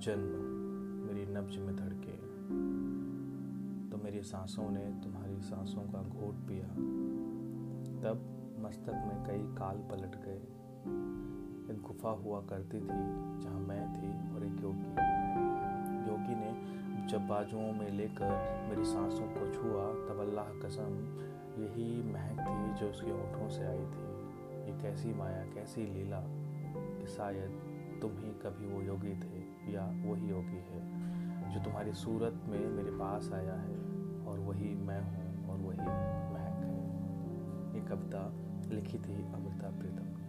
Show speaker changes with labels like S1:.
S1: जन्म मेरी नब्ज में धड़के। तो मेरी सांसों ने तुम्हारी सांसों का घोट पिया। तब मस्तक में कई काल पलट गए। एक गुफा हुआ करती थी, जहाँ मैं थी और एक योगी। योगी ने जब बाजुओं में लेकर मेरी सांसों को छुआ, तब अल्लाह कसम, यही महक थी जो उसके होठों से आई थी। ये कैसी माया, कैसी लीला कि शायद तुम ही कभी वो योगी थे या वही योगी है जो तुम्हारी सूरत में मेरे पास आया है और वही मैं हूँ और वही महक है। ये कविता लिखी थी अमृता प्रीतम ने।